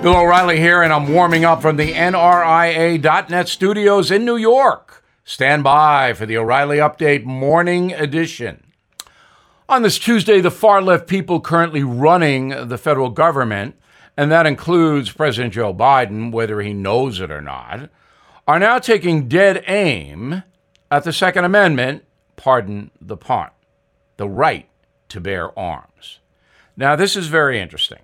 Bill O'Reilly here, and I'm warming up from the NRIA.net studios in New York. Stand by for the O'Reilly Update Morning Edition. On this Tuesday, the far left people currently running the federal government, and that includes President Joe Biden, whether he knows it or not, are now taking dead aim at the Second Amendment, pardon the pun, the right to bear arms. Now, this is very interesting.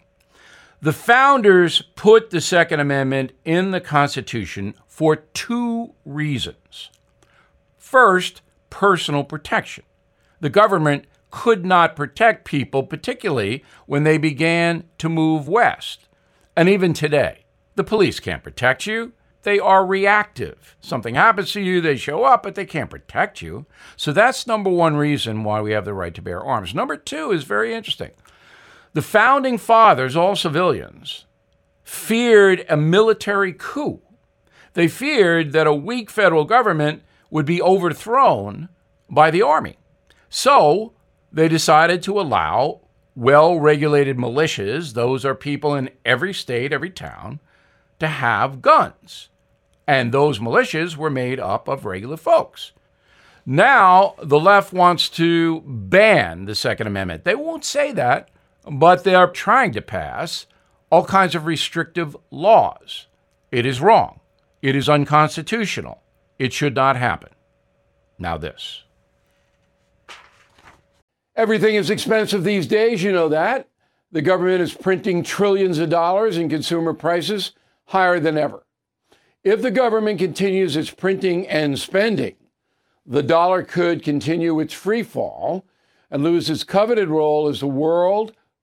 The founders put the Second Amendment in the Constitution for two reasons. First, personal protection. The government could not protect people, particularly when they began to move west. And even today, the police can't protect you. They are reactive. Something happens to you, they show up, but they can't protect you. So that's number one reason why we have the right to bear arms. Number two is very interesting. The founding fathers, all civilians, feared a military coup. They feared that a weak federal government would be overthrown by the army. So they decided to allow well regulated militias, those are people in every state, every town, to have guns. And those militias were made up of regular folks. Now, the left wants to ban the Second Amendment. They won't say that, but they are trying to pass all kinds of restrictive laws. It is wrong. It is unconstitutional. It should not happen. Now, this. Everything is expensive these days, you know that. The government is printing trillions of dollars and consumer prices higher than ever. If the government continues its printing and spending, the dollar could continue its free fall and lose its coveted role as the world